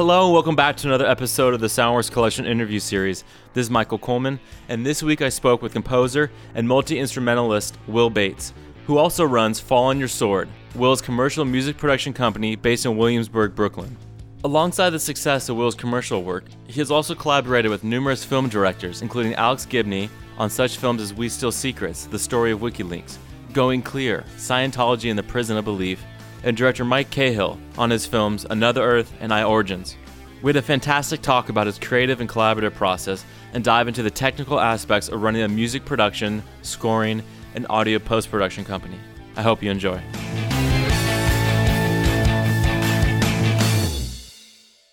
Hello and welcome back to another episode of the Soundworks Collection interview series. This is Michael Coleman, and this week I spoke with composer and multi instrumentalist Will Bates, who also runs Fall on Your Sword, Will's commercial music production company based in Williamsburg, Brooklyn. Alongside the success of Will's commercial work, he has also collaborated with numerous film directors, including Alex Gibney, on such films as We Steal Secrets, The Story of WikiLeaks, Going Clear, Scientology and the Prison of Belief, and director Mike Cahill on his films Another Earth and I Origins. We had a fantastic talk about his creative and collaborative process and dive into the technical aspects of running a music production, scoring, and audio post production company. I hope you enjoy.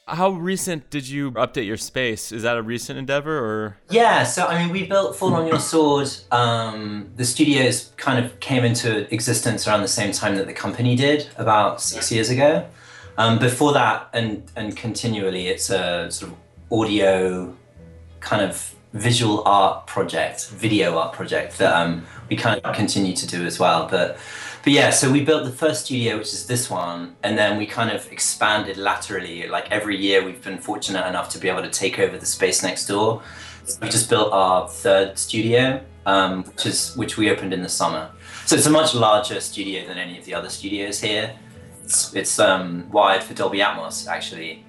How recent did you update your space? Is that a recent endeavor or? Yeah, so I mean, we built Fall on Your Sword. Um, the studios kind of came into existence around the same time that the company did, about six years ago. Um, before that, and and continually, it's a sort of audio, kind of visual art project, video art project that um, we kind of continue to do as well. But but yeah, so we built the first studio, which is this one, and then we kind of expanded laterally. Like every year, we've been fortunate enough to be able to take over the space next door. We just built our third studio, um, which is which we opened in the summer. So it's a much larger studio than any of the other studios here. It's, it's um, wired for Dolby Atmos actually.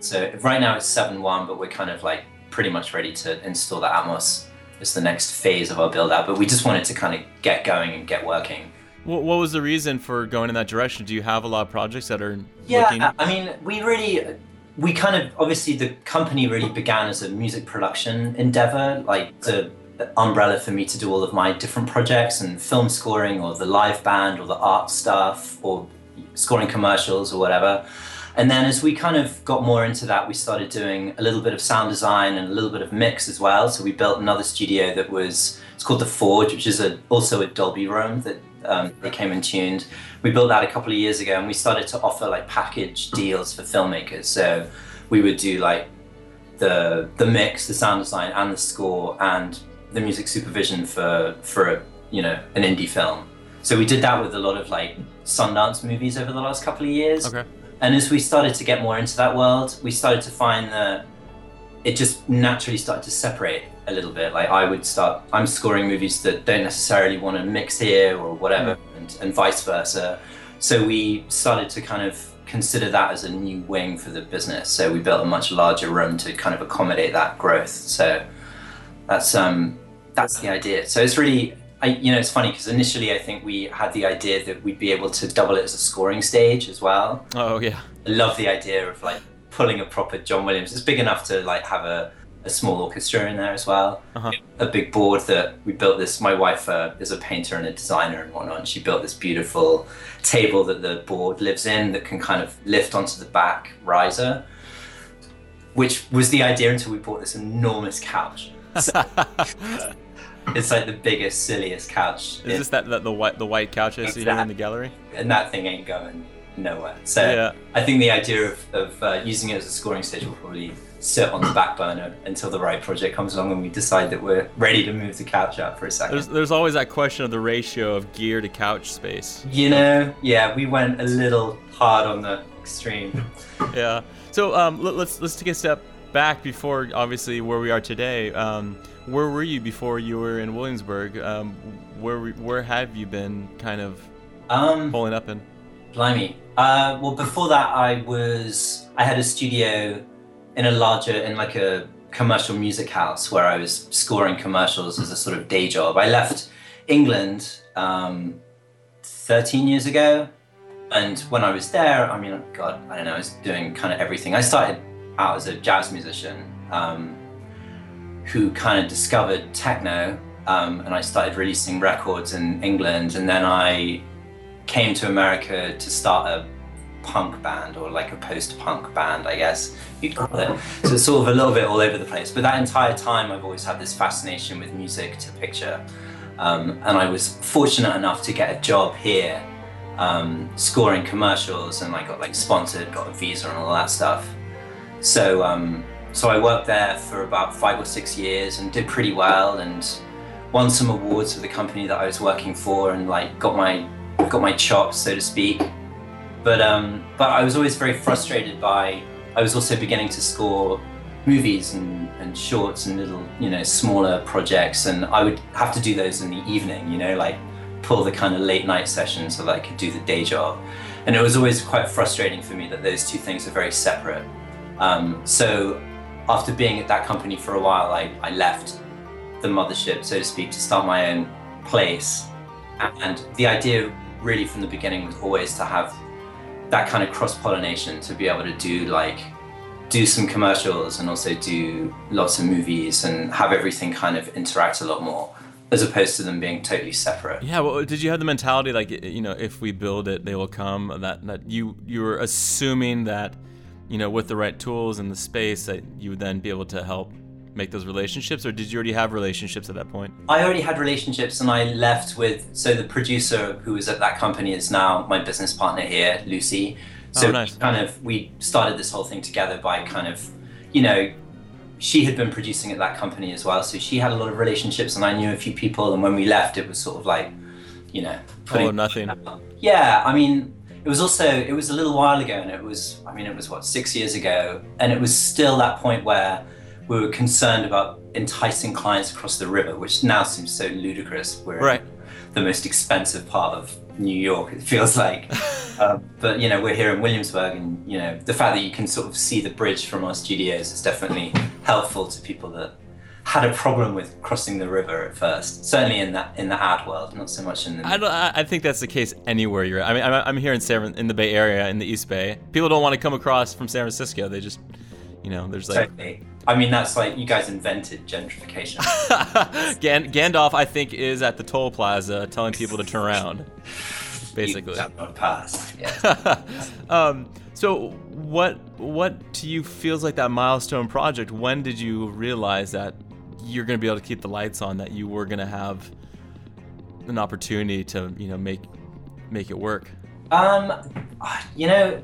So right now it's seven one, but we're kind of like pretty much ready to install the Atmos It's the next phase of our build out. But we just wanted to kind of get going and get working. What, what was the reason for going in that direction? Do you have a lot of projects that are yeah, looking? I mean, we really, we kind of obviously the company really began as a music production endeavor, like the umbrella for me to do all of my different projects and film scoring or the live band or the art stuff or scoring commercials or whatever. And then as we kind of got more into that, we started doing a little bit of sound design and a little bit of mix as well. So we built another studio that was it's called the Forge, which is a, also a Dolby room that um, they came and tuned. We built that a couple of years ago, and we started to offer like package deals for filmmakers. So we would do like the the mix, the sound design, and the score, and the music supervision for for a, you know an indie film. So we did that with a lot of like Sundance movies over the last couple of years. Okay. And as we started to get more into that world, we started to find that it just naturally started to separate a little bit. Like I would start, I'm scoring movies that don't necessarily want to mix here or whatever, mm. and, and vice versa. So we started to kind of consider that as a new wing for the business. So we built a much larger room to kind of accommodate that growth. So that's um that's the idea. So it's really I, you know, it's funny because initially I think we had the idea that we'd be able to double it as a scoring stage as well. Oh yeah. I love the idea of like pulling a proper John Williams. It's big enough to like have a a small orchestra in there as well. Uh-huh. A big board that we built this. My wife uh, is a painter and a designer and whatnot. And she built this beautiful table that the board lives in that can kind of lift onto the back riser, which was the idea until we bought this enormous couch. So, it's like the biggest, silliest couch. Is it, this that, that the white the white couch I see here in the gallery? And that thing ain't going nowhere. So yeah. I think the idea of, of uh, using it as a scoring stage will probably sit on the back burner until the right project comes along and we decide that we're ready to move the couch out for a second. There's, there's always that question of the ratio of gear to couch space. You know, yeah, we went a little hard on the extreme. yeah. So um, let, us let's, let's take a step back before obviously where we are today. Um, where were you before you were in Williamsburg? Um, where where have you been kind of um, pulling up in? Blimey. Uh, well, before that, I was I had a studio in a larger, in like a commercial music house where I was scoring commercials as a sort of day job. I left England um, 13 years ago. And when I was there, I mean, God, I don't know, I was doing kind of everything. I started out as a jazz musician um, who kind of discovered techno. Um, and I started releasing records in England. And then I came to America to start a punk band or like a post-punk band, I guess you'd call it. So it's sort of a little bit all over the place. But that entire time, I've always had this fascination with music to picture. Um, and I was fortunate enough to get a job here, um, scoring commercials, and I got like sponsored, got a visa, and all that stuff. So, um, so I worked there for about five or six years and did pretty well, and won some awards for the company that I was working for, and like got my got my chops, so to speak. But um, but I was always very frustrated by I was also beginning to score movies and, and shorts and little, you know, smaller projects. And I would have to do those in the evening, you know, like pull the kind of late night sessions so that I could do the day job. And it was always quite frustrating for me that those two things are very separate. Um, so after being at that company for a while, I, I left the mothership, so to speak, to start my own place. And the idea really from the beginning was always to have that kind of cross pollination to be able to do like do some commercials and also do lots of movies and have everything kind of interact a lot more as opposed to them being totally separate. Yeah, well, did you have the mentality like you know, if we build it, they will come? That that you you were assuming that you know, with the right tools and the space, that you would then be able to help make those relationships, or did you already have relationships at that point? I already had relationships, and I left with so the producer who was at that company is now my business partner here, Lucy. Oh, so oh, nice. kind of we started this whole thing together by kind of, you know, she had been producing at that company as well, so she had a lot of relationships, and I knew a few people. And when we left, it was sort of like, you know, oh nothing. Yeah, I mean, it was also it was a little while ago, and it was I mean it was what six years ago, and it was still that point where we were concerned about enticing clients across the river, which now seems so ludicrous. We're right. the most expensive part of New York, it feels like. um, but you know, we're here in Williamsburg, and you know, the fact that you can sort of see the bridge from our studios is definitely helpful to people that had a problem with crossing the river at first. Certainly in that in the ad world, not so much in the. I don't. I think that's the case anywhere you're. At. I mean, I'm, I'm here in San in the Bay Area in the East Bay. People don't want to come across from San Francisco. They just, you know, there's like. Totally. I mean, that's like you guys invented gentrification. Gan- Gandalf, I think, is at the toll plaza telling people to turn around. Basically. You pass. Yeah. um, so what what to you feels like that milestone project? When did you realize that you're going to be able to keep the lights on? That you were going to have an opportunity to you know make make it work? Um, you know,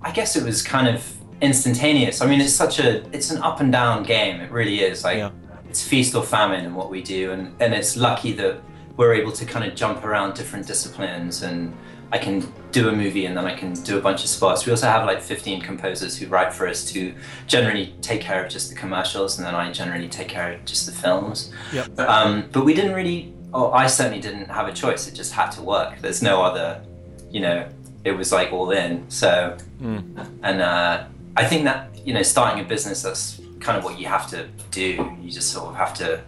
I guess it was kind of instantaneous. I mean, it's such a it's an up and down game. It really is. Like Yeah. it's feast or famine in what we do, and and it's lucky that we're able to kind of jump around different disciplines and. I can do a movie and then I can do a bunch of spots. We also have like 15 composers who write for us to generally take care of just the commercials, and then I generally take care of just the films. Yep. Um, but we didn't really, oh, I certainly didn't have a choice. It just had to work. There's no other, you know, it was like all in. So, and uh, I think that, you know, starting a business, that's kind of what you have to do. You just sort of have to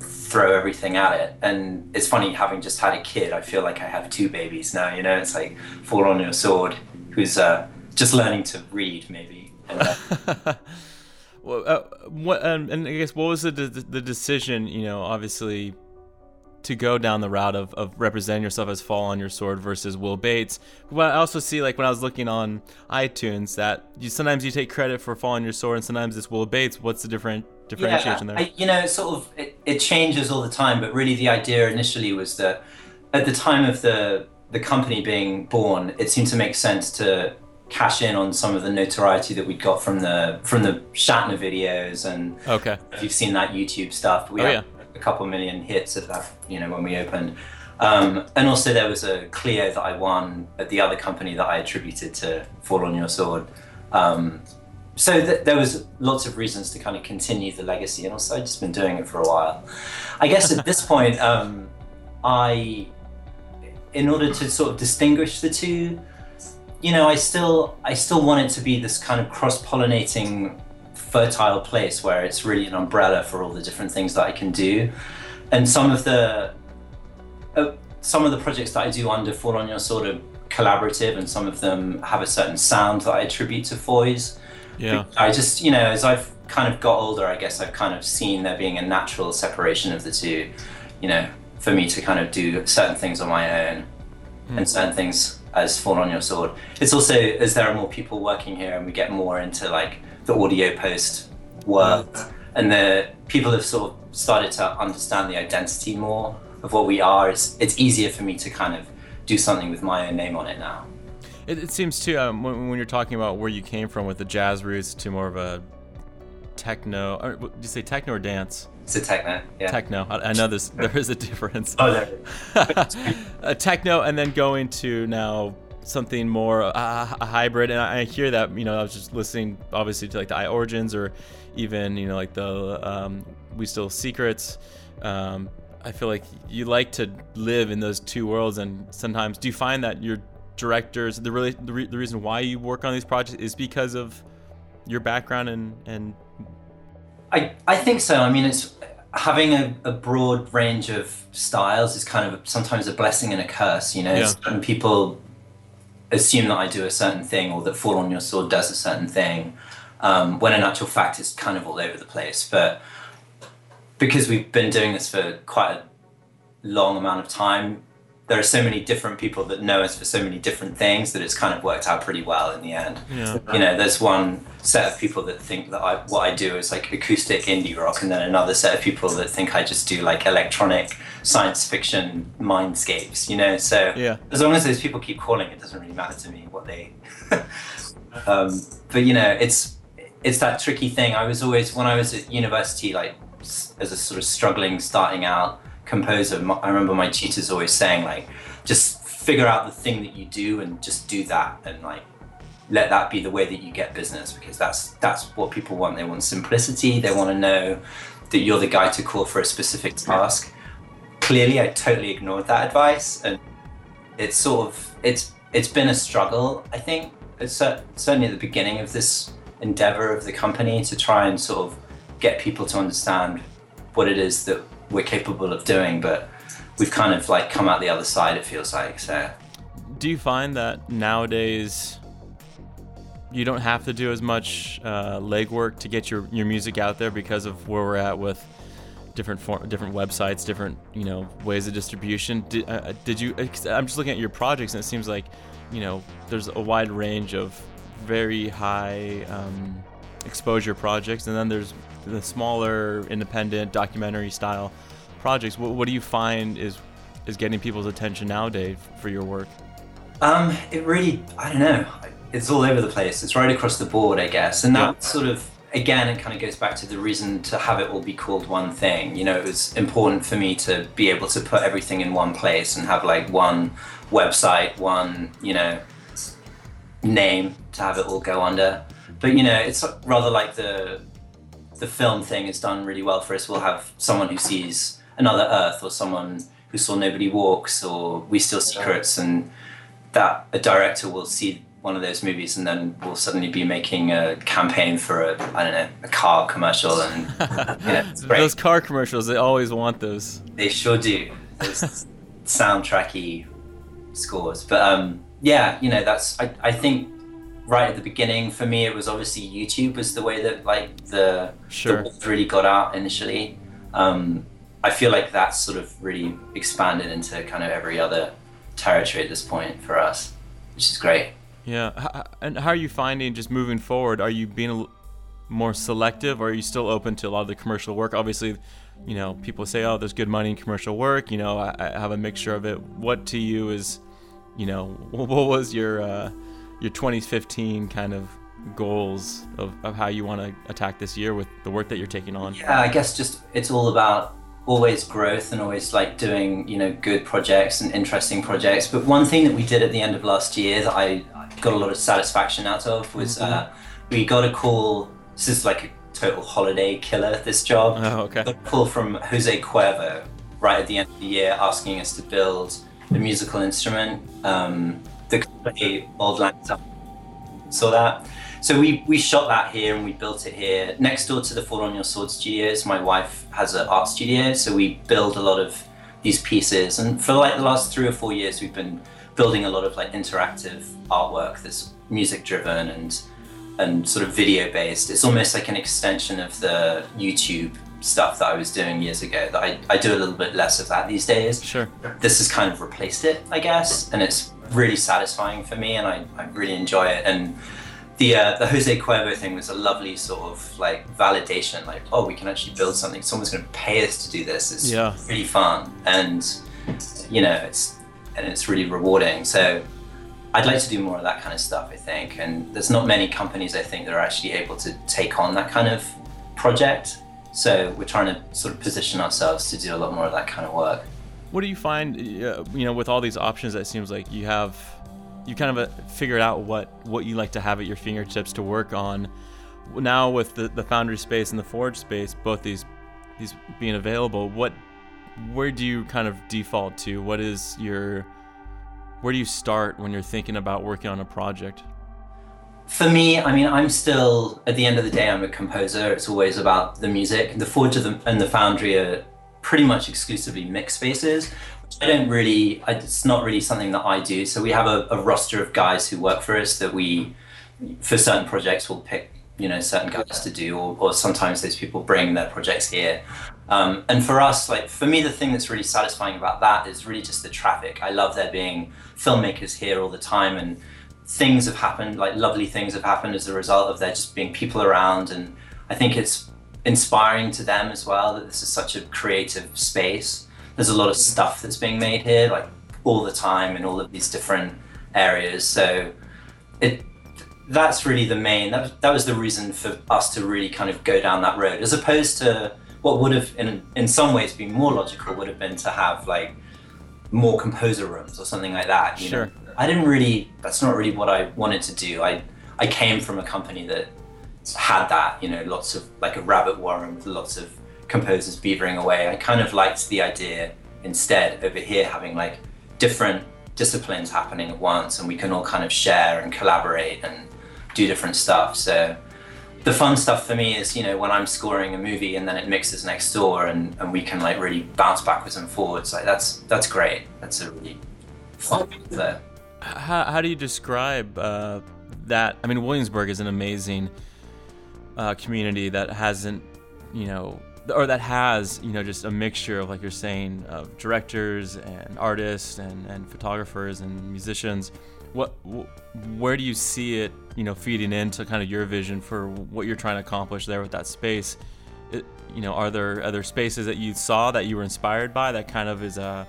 throw everything at it. And it's funny, having just had a kid, I feel like I have two babies now, you know, it's like fall on your sword, who's uh, just learning to read, maybe. And, uh, Well, uh, what um, and I guess what was the the the decision? You know, obviously, to go down the route of, of representing yourself as Fall on Your Sword versus Will Bates. But I also see like when I was looking on iTunes that you sometimes you take credit for Fall on Your Sword and sometimes it's Will Bates. What's the different differentiation yeah, there? I, you know, sort of it, it changes all the time, but really the idea initially was that at the time of the the company being born, it seemed to make sense to cash in on some of the notoriety that we got from the from the Shatner videos and okay. if you've seen that YouTube stuff. We Oh, had a couple million hits at that, you know, when we opened. Um, and also there was a Clio that I won at the other company that I attributed to Fall on Your Sword. Um, so th- there was lots of reasons to kind of continue the legacy, and also I'd just been doing it for a while. I guess at this point, um, I, in order to sort of distinguish the two, you know, I still I still want it to be this kind of cross-pollinating, fertile place where it's really an umbrella for all the different things that I can do, and some of the uh, some of the projects that I do under Fall on Your Sword are collaborative, and some of them have a certain sound that I attribute to Foy's. Yeah. I just, you know, as I've kind of got older, I guess I've kind of seen there being a natural separation of the two, you know, for me to kind of do certain things on my own and certain things as Fall on Your Sword. It's also as there are more people working here and we get more into like the audio post work and the people have sort of started to understand the identity more of what we are. It's, it's easier for me to kind of do something with my own name on it now. It, it seems too um, when, when you're talking about where you came from with the jazz roots to more of a techno. Or, did you say techno or dance? It's a techno, yeah. Techno. I, I know there's there is a difference. Oh, there. uh, techno, and then going to now something more uh, a hybrid. And I, hear that you know i was just listening obviously to like the i origins or even you know like the um, we steal secrets. Um, i feel like you like to live in those two worlds and sometimes do you find that your directors the really the, re- the reason why you work on these projects is because of your background and and i i think so. I mean it's having a, a broad range of styles is kind of sometimes a blessing and a curse you know? Yeah. certain people assume that I do a certain thing or that Fall on Your Sword does a certain thing, um, when in actual fact it's kind of all over the place. But because we've been doing this for quite a long amount of time, there are so many different people that know us for so many different things that it's kind of worked out pretty well in the end. Yeah. You know, there's one set of people that think that I, what I do is like acoustic indie rock, and then another set of people that think I just do like electronic science fiction mindscapes. You know, so yeah. as long as those people keep calling, it doesn't really matter to me what they. um, but you know, it's it's that tricky thing. I was always when I was at university, like as a sort of struggling, starting out composer, I remember my tutors always saying like, just figure out the thing that you do and just do that and like let that be the way that you get business because that's that's what people want. They want simplicity. They want to know that you're the guy to call for a specific task. Clearly, I totally ignored that advice, and it's sort of it's it's been a struggle. I think it's certainly at the beginning of this endeavor of the company to try and sort of get people to understand what it is that we're capable of doing, but we've kind of like come out the other side. It feels like so. Do you find that nowadays you don't have to do as much uh, legwork to get your, your music out there because of where we're at with different form, different websites, different you know ways of distribution. Did, uh, uh did you? I'm just looking at your projects, and it seems like you know there's a wide range of very high um, exposure projects, and then there's the smaller independent documentary style projects. What, what do you find is is getting people's attention nowadays for your work? Um, it really, I don't know. It's all over the place. It's right across the board, I guess. And that sort of, again, it kind of goes back to the reason to have it all be called one thing. You know, it was important for me to be able to put everything in one place and have like one website, one, you know, name to have it all go under. But, you know, it's rather like the the film thing is done really well for us. We'll have someone who sees another Earth or someone who saw Nobody Walks or We Steal Secrets, and that a director will see one of those movies and then we'll suddenly be making a campaign for a I don't know a car commercial and you know, those car commercials they always want those. They sure do. Those soundtracky scores, but um, yeah, you know that's I, I think right at the beginning for me it was obviously youtube was the way that like the, sure. the really got out initially um, i feel like that's sort of really expanded into kind of every other territory at this point for us which is great yeah and how are you finding just moving forward are you being more selective or are you still open to a lot of the commercial work obviously you know people say oh there's good money in commercial work you know i, I have a mixture of it what to you is you know what was your uh, your 2015 kind of goals of, of how you want to attack this year with the work that you're taking on? Yeah, I guess just it's all about always growth and always like doing you know good projects and interesting projects. But one thing that we did at the end of last year that I got a lot of satisfaction out of was mm-hmm. uh, we got a call. This is like a total holiday killer. This job. Oh, okay. Got a call from Jose Cuervo right at the end of the year asking us to build a musical instrument. Um, the company Auld Lang Saw that. So we, we shot that here and we built it here. Next door to the Fall on Your Sword studios, my wife has an art studio, so we build a lot of these pieces. And for like the last three or four years, we've been building a lot of like interactive artwork that's music driven and and sort of video based. It's almost like an extension of the YouTube stuff that I was doing years ago. That I, I do a little bit less of that these days. Sure. This has kind of replaced it, I guess, and it's really satisfying for me, and I, I really enjoy it. And the uh, the Jose Cuervo thing was a lovely sort of like validation, like oh, we can actually build something. Someone's going to pay us to do this. It's yeah. really fun, and you know, it's and it's really rewarding. So. I'd like to do more of that kind of stuff, I think. And there's not many companies, I think, that are actually able to take on that kind of project. So we're trying to sort of position ourselves to do a lot more of that kind of work. What do you find, uh, you know, with all these options? it seems like you have, you kind of uh, figured out what what you like to have at your fingertips to work on. Now with the the Foundry space and the Forge space, both these these being available, what where do you kind of default to? What is your where do you start when you're thinking about working on a project? For me, I mean, I'm still at the end of the day, I'm a composer. It's always about the music. The Forge and the Foundry are pretty much exclusively mix spaces. I don't really, it's not really something that I do. So we have a, a roster of guys who work for us that we, for certain projects, will pick you know certain guys to do or, or sometimes those people bring their projects here. Um, and for us like for me the thing that's really satisfying about that is really just the traffic. I love there being filmmakers here all the time and things have happened like lovely things have happened as a result of there just being people around and i think it's inspiring to them as well that this is such a creative space. There's a lot of stuff that's being made here like all the time in all of these different areas so it that's really the main that, that was the reason for us to really kind of go down that road as opposed to what would have in in some ways been more logical would have been to have like more composer rooms or something like that you sure. know? I didn't really that's not really what i wanted to do. I i came from a company that had that you know lots of like a rabbit warren with lots of composers beavering away. I kind of liked the idea instead over here having like different disciplines happening at once and we can all kind of share and collaborate and do different stuff. So the fun stuff for me is, you know, when I'm scoring a movie and then it mixes next door and, and we can like really bounce backwards and forwards. Like that's that's great. That's a really fun thing. How, how do you describe uh, that? I mean, Williamsburg is an amazing uh, community that hasn't, you know, or that has, you know, just a mixture of, like you're saying, of directors and artists and, and photographers and musicians what where do you see it you know feeding into kind of your vision for what you're trying to accomplish there with that space? It, you know are there other spaces that you saw that you were inspired by that kind of is a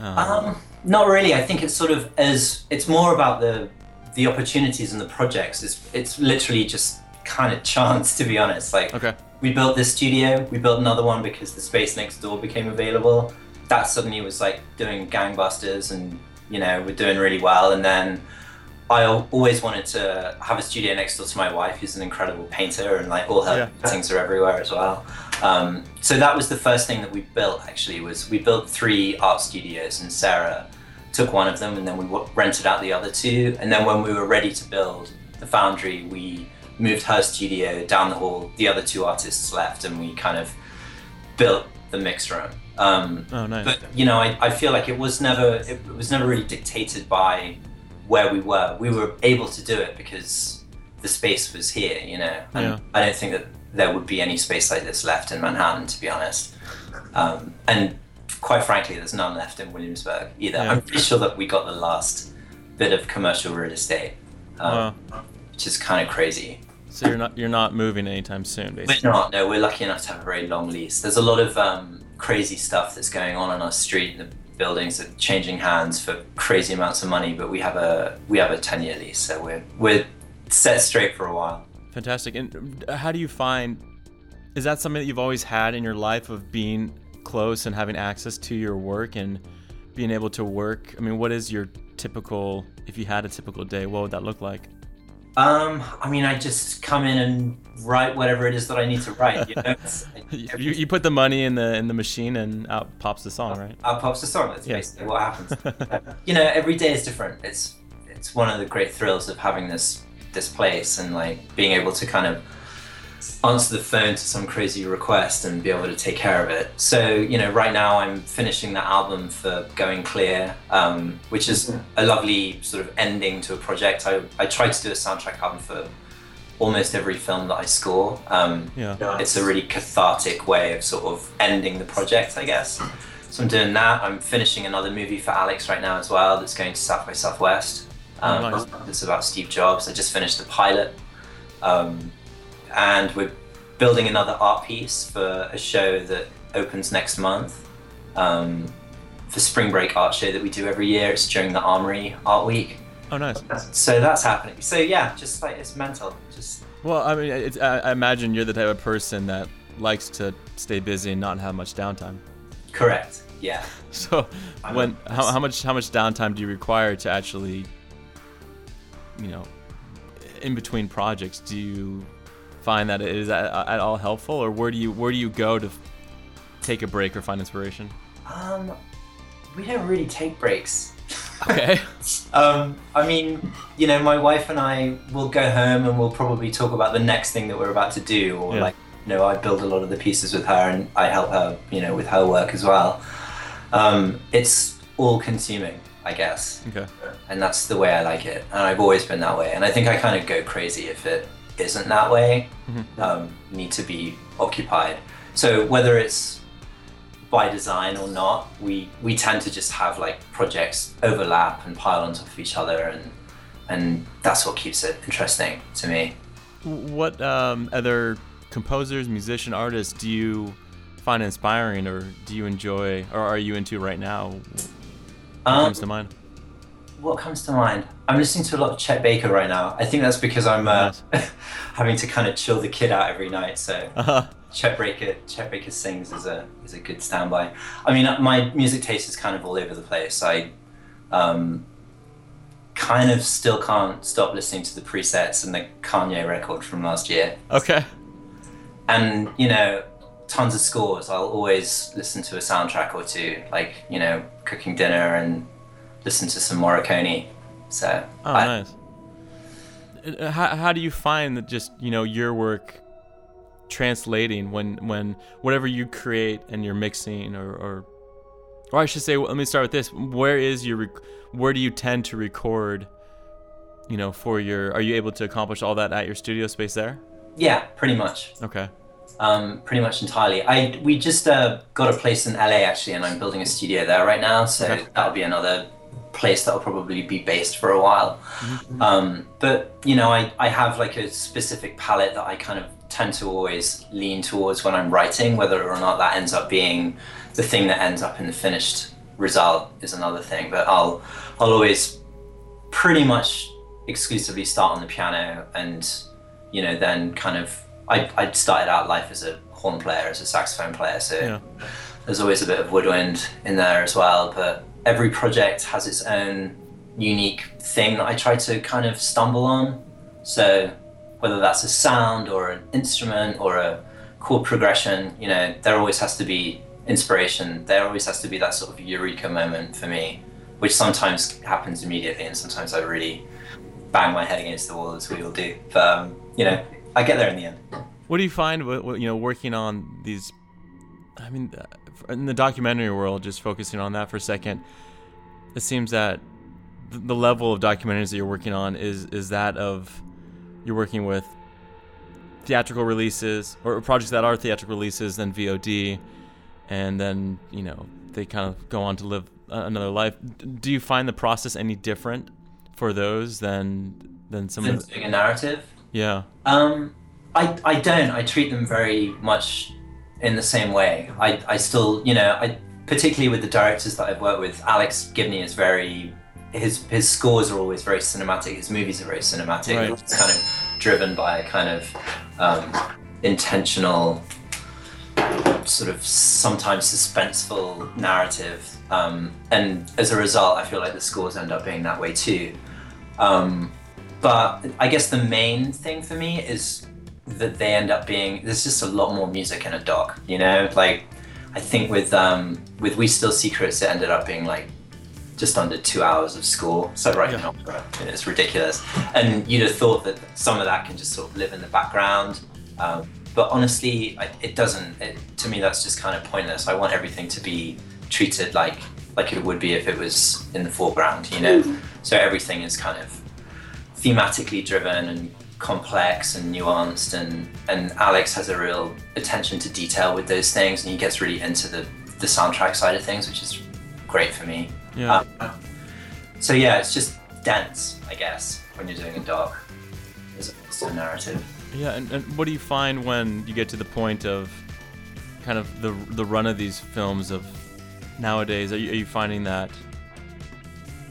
um, um, not really. I think it's sort of as it's more about the the opportunities and the projects. It's it's literally just kind of chance to be honest. Like okay. we built this studio we built another one because the space next door became available. That suddenly was like doing gangbusters and you know, we're doing really well. And then I always wanted to have a studio next door to my wife, who's an incredible painter, and like all her yeah. paintings are everywhere as well. Um, so that was the first thing that we built. Actually, was we built three art studios, and Sarah took one of them, and then we rented out the other two. And then when we were ready to build the Foundry, we moved her studio down the hall. The other two artists left, and we kind of built the mix room. Um, oh, nice. But you know, I, I feel like it was never it was never really dictated by where we were. We were able to do it because the space was here. You know, and yeah. I don't think that there would be any space like this left in Manhattan, to be honest. Um, and quite frankly, there's none left in Williamsburg either. Yeah. I'm pretty sure that we got the last bit of commercial real estate, um, wow. which is kind of crazy. So you're not you're not moving anytime soon, basically. We're not. No, we're lucky enough to have a very long lease. There's a lot of um, crazy stuff that's going on on our street. and The buildings are changing hands for crazy amounts of money, but we have a we have a ten year lease, so we're we're set straight for a while. Fantastic. And uh, how do you find? Is that something that you've always had in your life of being close and having access to your work and being able to work? I mean, what is your typical? If you had a typical day, what would that look like? Um, I mean, I just come in and write whatever it is that I need to write. You, know? you, you, put the money in the in the machine and out pops the song, right? Out pops the song. That's yeah. basically what happens. you know, every day is different. It's it's one of the great thrills of having this this place and like being able to kind of answer the phone to some crazy request and be able to take care of it. So, you know, right now I'm finishing the album for Going Clear, um, which is a lovely sort of ending to a project. I, I tried to do a soundtrack album for almost every film that I score. Um, yeah. It's a really cathartic way of sort of ending the project, I guess. So I'm doing that. I'm finishing another movie for Alex right now as well that's going to South by Southwest. Um, oh, nice. It's about Steve Jobs. I just finished the pilot. Um, and we're building another art piece for a show that opens next month um, for Spring Break Art Show that we do every year. It's during the Armory Art Week. Oh, nice. So that's happening. So yeah, just like it's mental. Just well, I mean, I, I imagine you're the type of person that likes to stay busy and not have much downtime. Correct. Yeah. So, when how, how much how much downtime do you require to actually you know, in between projects, do you find that it is at, at all helpful, or where do you where do you go to take a break or find inspiration? Um, we don't really take breaks. Okay. Um, I mean, you know, my wife and I will go home and we'll probably talk about the next thing that we're about to do, or Yeah. like, you know, I build a lot of the pieces with her and I help her, you know, with her work as well. Um, it's all consuming, I guess, okay. and that's the way I like it, and I've always been that way. And I think I kind of go crazy if it isn't that way. Um, need to be occupied. So whether it's by design or not, we we tend to just have like projects overlap and pile on top of each other, and and that's what keeps it interesting to me. What um, other composers, musician, artists do you find inspiring, or do you enjoy, or are you into right now? What Um, comes to mind? What comes to mind? I'm listening to a lot of Chet Baker right now. I think that's because I'm uh, having to kind of chill the kid out every night. So Uh-huh. Chet Baker, Chet Baker sings is a is a good standby. I mean, my music taste is kind of all over the place. I um, kind of still can't stop listening to the presets and the Kanye record from last year. Okay. And you know, tons of scores. I'll always listen to a soundtrack or two, like you know, cooking dinner and listen to some Morricone. So Oh, I- nice. Uh, How, how do you find that just you know your work translating when when whatever you create and you're mixing or or, or I should say let me start with this where is your rec- where do you tend to record you know for your are you able to accomplish all that at your studio space there yeah, pretty much. okay um, pretty much entirely. I we just uh, got a place in LA actually, and I'm building a studio there right now. So Okay. that'll be another place that'll probably be based for a while. Um, but you know, I I have like a specific palette that I kind of tend to always lean towards when I'm writing. Whether or not that ends up being the thing that ends up in the finished result is another thing. But I'll I'll always pretty much exclusively start on the piano and you know then kind of I, I started out life as a horn player as a saxophone player so Yeah. there's always a bit of woodwind in there as well but every project has its own unique thing that I try to kind of stumble on so whether that's a sound or an instrument or a chord progression you know there always has to be inspiration there always has to be that sort of eureka moment for me which sometimes happens immediately and sometimes I really bang my head against the wall as we all do. But um, you know, I get there in the end. What do you find, you know, working on these? I mean, uh, in the documentary world, just focusing on that for a second, it seems that the level of documentaries that you're working on is is that of you're working with theatrical releases or projects that are theatrical releases, then VOD, and then you know they kind of go on to live another life. Do you find the process any different for those than than some of Since the, doing a narrative, yeah um, I I don't. I treat them very much in the same way. I I still you know I particularly with the directors that I've worked with. Alex Gibney is very his his scores are always very cinematic. His movies are very cinematic. Right. It's kind of driven by a kind of um, intentional sort of sometimes suspenseful narrative. Um, and as a result, I feel like the scores end up being that way too. Um, but I guess the main thing for me is that they end up being there's just a lot more music in a doc, you know? Like I think with um, with We Steal Secrets, it ended up being like just under two hours of score. So writing Yeah. an opera, you know, it's ridiculous. And you'd have thought that some of that can just sort of live in the background. Um, but honestly, I, it doesn't. It, to me, that's just kind of pointless. I want everything to be treated like like it would be if it was in the foreground, you know. So everything is kind of thematically driven and complex and nuanced, and and Alex has a real attention to detail with those things, and he gets really into the the soundtrack side of things, which is great for me. yeah Um, so yeah, it's just dense, I guess, when you're doing a doc, as opposed to a narrative. Yeah, and, and what do you find when you get to the point of kind of the the run of these films of nowadays? Are you, are you finding that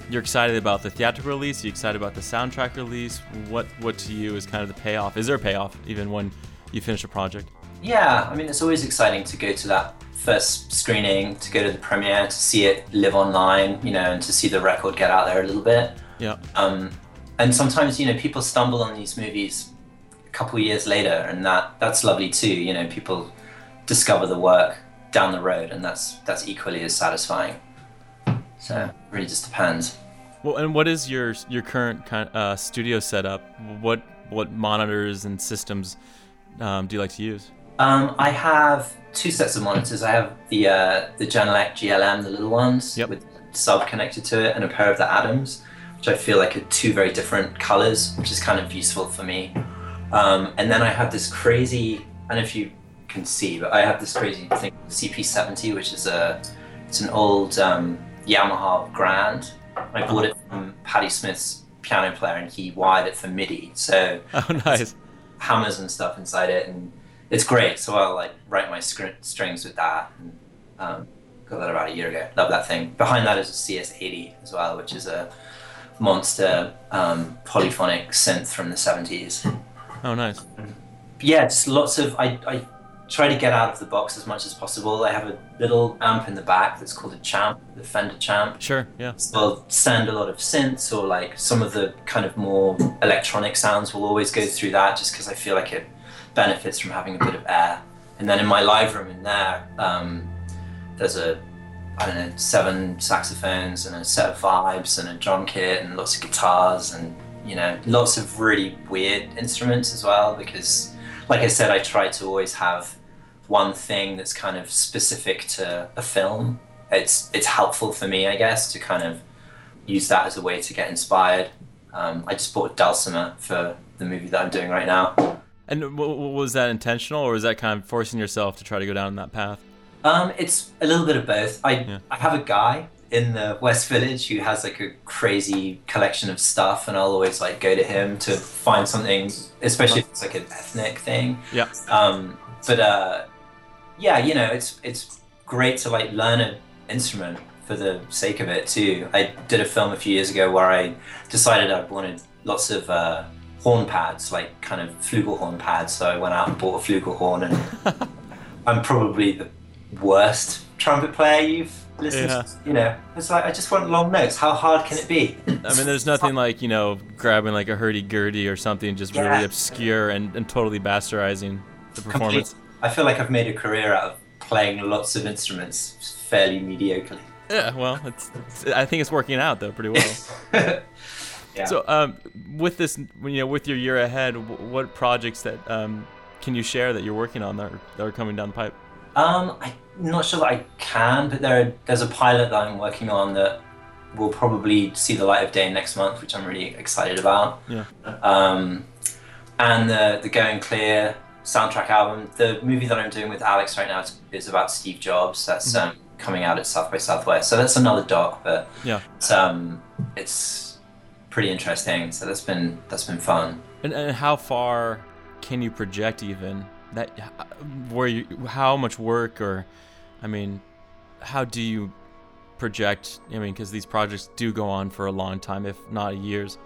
you're excited about the theatrical release? Are you excited about the soundtrack release? What what to you is kind of the payoff? Is there a payoff even when you finish a project? Yeah, I mean, it's always exciting to go to that first screening, to go to the premiere, to see it live online, you know, and to see the record get out there a little bit. Yeah, Um, and sometimes you know people stumble on these movies a couple years later, and that that's lovely too. You know, people discover the work down the road, and that's that's equally as satisfying. So it really just depends. Well, and what is your your current kind uh, studio setup? What what monitors and systems um, do you like to use? Um, I have two sets of monitors. I have the uh, the Genelec GLM, the little ones Yep. with sub connected to it, and a pair of the Adams, which I feel like are two very different colors, which is kind of useful for me. Um, and then I have this crazy. I don't know if you can see, but I have this crazy thing, CP70, which is a it's an old um, Yamaha Grand. I bought it from Patti Smith's piano player, and he wired it for MIDI. So Oh, nice. hammers and stuff inside it, and it's great. So I'll like write my strings with that. And, um, got that about a year ago. Love that thing. Behind that is a CS80 as well, which is a monster um, polyphonic synth from the 70s. Oh, nice. Yeah, just lots of. I, I try to get out of the box as much as possible. I have a little amp in the back that's called a Champ, the Fender Champ. Sure. Yeah. will send a lot of synths or like some of the kind of more electronic sounds will always go through that just because I feel like it benefits from having a bit of air. And then in my live room in there, um, there's a I don't know seven saxophones and a set of vibes and a drum kit and lots of guitars and you know lots of really weird instruments as well because like I said I try to always have one thing that's kind of specific to a film it's it's helpful for me, I guess, to kind of use that as a way to get inspired. Um, I just bought a dulcimer for the movie that I'm doing right now. And w- was that intentional, or was that kind of forcing yourself to try to go down that path? Um, it's a little bit of both. I Yeah. I have a guy in the West Village who has like a crazy collection of stuff, and I'll always like go to him to find something, especially if it's like an ethnic thing. Yeah. Um, but uh, yeah, you know, it's it's great to like learn an instrument for the sake of it too. I did a film a few years ago where I decided I wanted lots of uh, horn pads, like kind of flugelhorn pads. So I went out and bought a flugelhorn, and I'm probably the worst trumpet player you've listened Yeah. to. You know, it's like I just want long notes. How hard can it be? I mean, there's nothing like you know grabbing like a hurdy gurdy or something just really obscure and, and totally bastardizing the performance. Complete- I feel like I've made a career out of playing lots of instruments fairly mediocrely. Yeah, well, it's, it's I think it's working out though pretty well. yeah. So, um, with this, you know, with your year ahead, what projects that um, can you share that you're working on that are, that are coming down the pipe? Um, I'm not sure that I can, but there there's a pilot that I'm working on that will probably see the light of day next month, which I'm really excited about. Yeah. Um, and the the Going Clear soundtrack album, the movie that I'm doing with Alex right now is, is about Steve Jobs. That's um, coming out at South by Southwest. So that's another doc, but Yeah. it's, um, it's pretty interesting. So that's been that's been fun. And, and how far can you project even that? Where you, how much work or, I mean, how do you project? I mean, because these projects do go on for a long time, if not years.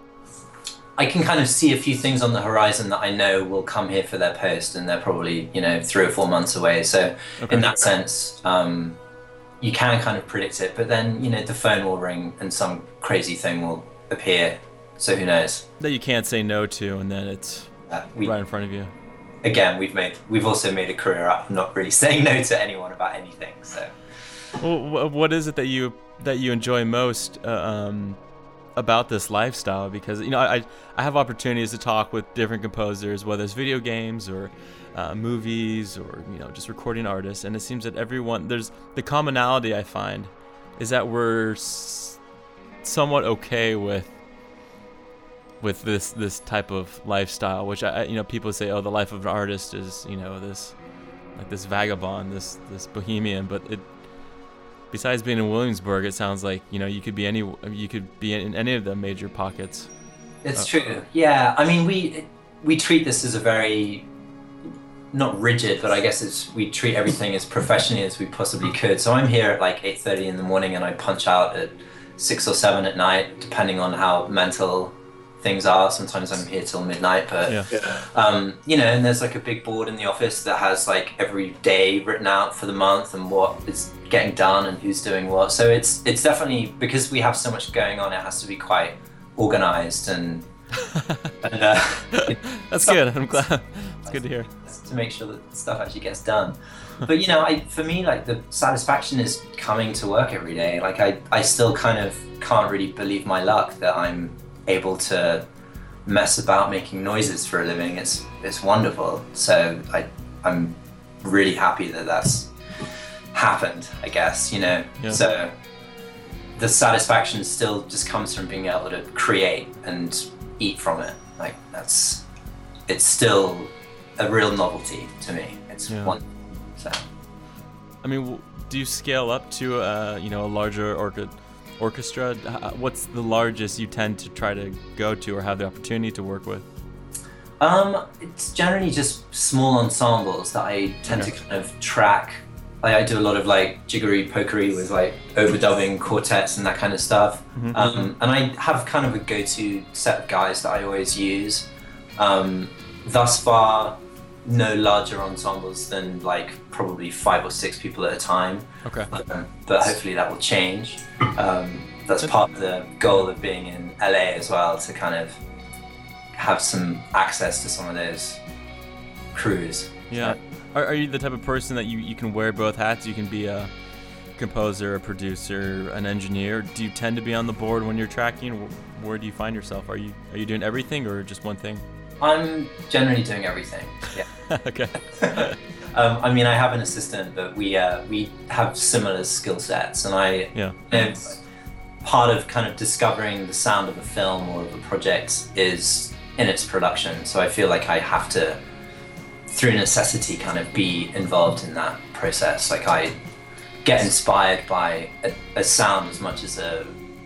I can kind of see a few things on the horizon that I know will come here for their post, and they're probably you know three or four months away. So Okay. in that sense, um, you can kind of predict it. But then you know the phone will ring and some crazy thing will appear. So who knows? That you can't say no to, and then it's Uh, we right in front of you. again we've made we've also made a career out of not really saying no to anyone about anything. So Well, what is it that you that you enjoy most uh, um, about this lifestyle? Because you know, I I have opportunities to talk with different composers, whether it's video games or uh, movies or you know just recording artists, and it seems that everyone there's the commonality I find is that we're s- somewhat okay with with this this type of lifestyle, which I you know people say, oh, the life of an artist is you know this like this vagabond, this this bohemian, but it besides being in Williamsburg, it sounds like you know you could be any you could be in any of the major pockets. It's Oh. true. Yeah, I mean, we we treat this as a very not rigid, but I guess it's we treat everything as professionally as we possibly could. So I'm here at like eight thirty in the morning, and I punch out at six or seven at night, depending on how mental things are. Sometimes I'm here till midnight, but Yeah. um, you know, and there's like a big board in the office that has like every day written out for the month and what is getting done and who's doing what. So it's it's definitely because we have so much going on. It has to be quite organized and and, uh, That's good. I'm glad. It's good to hear. to make sure that stuff actually gets done. But you know, I for me like the satisfaction is coming to work every day. Like I, I still kind of can't really believe my luck that I'm able to mess about making noises for a living. It's it's wonderful. So I I'm really happy that that's happened. I guess you know. Yeah. So the satisfaction still just comes from being able to create and eat from it. Like that's it's still a real novelty to me. It's Yeah. one. So I mean, do you scale up to uh, you know a larger orca- orchestra? H- h- What's the largest you tend to try to go to or have the opportunity to work with? um, it's generally just small ensembles that I tend Okay. to kind of track. Like I do a lot of like jiggery pokery with like overdubbing quartets and that kind of stuff. Mhm. Um, and I have kind of a go-to set of guys that I always use. Um, thus far, no larger ensembles than like probably five or six people at a time. Okay. Um, but hopefully that will change. Um, that's part of the goal of being in LA as well to kind of have some access to some of those crews. Yeah. Are, are you the type of person that you, you can wear both hats? You can be a composer, a producer, an engineer. Do you tend to be on the board when you're tracking? Where do you find yourself? Are you are you doing everything or just one thing? I'm generally doing everything. Yeah. okay. um, I mean, I have an assistant, but we uh, we have similar skill sets, and I Yeah. part of kind of discovering the sound of a film or of a project is in its production. So I feel like I have to, through necessity, kind of be involved in that process. Like I get inspired by a, a sound as much as a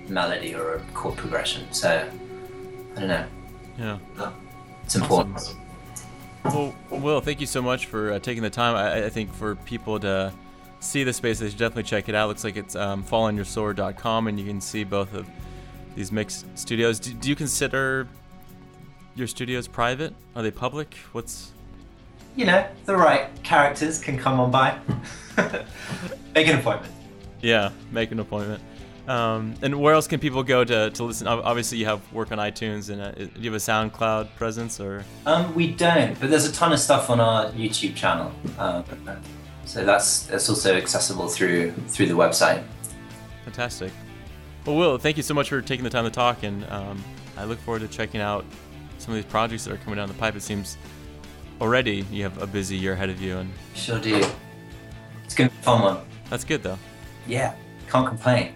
melody or a chord progression. So I don't know. Yeah. It's important. Well, Will, thank you so much for uh, taking the time. I, I think for people to see the space, they should definitely check it out. Looks like it's um, fallonyoursword.com, and you can see both of these mixed studios. Do, do you consider your studios private? Are they public? What's You know, the right characters can come on by. Make an appointment. yeah? Make an appointment. Um, and where else can people go to, to listen? Obviously, you have work on iTunes, and uh, do you have a SoundCloud presence, or Um, we don't, but there's a ton of stuff on our YouTube channel. Um, so that's that's also accessible through through the website. fantastic? Well, Will, thank you so much for taking the time to talk, and um, I look forward to checking out some of these projects that are coming down the pipe. It seems already you have a busy year ahead of you, and Sure do. It's gonna be a fun one. that's good though. Yeah, can't complain.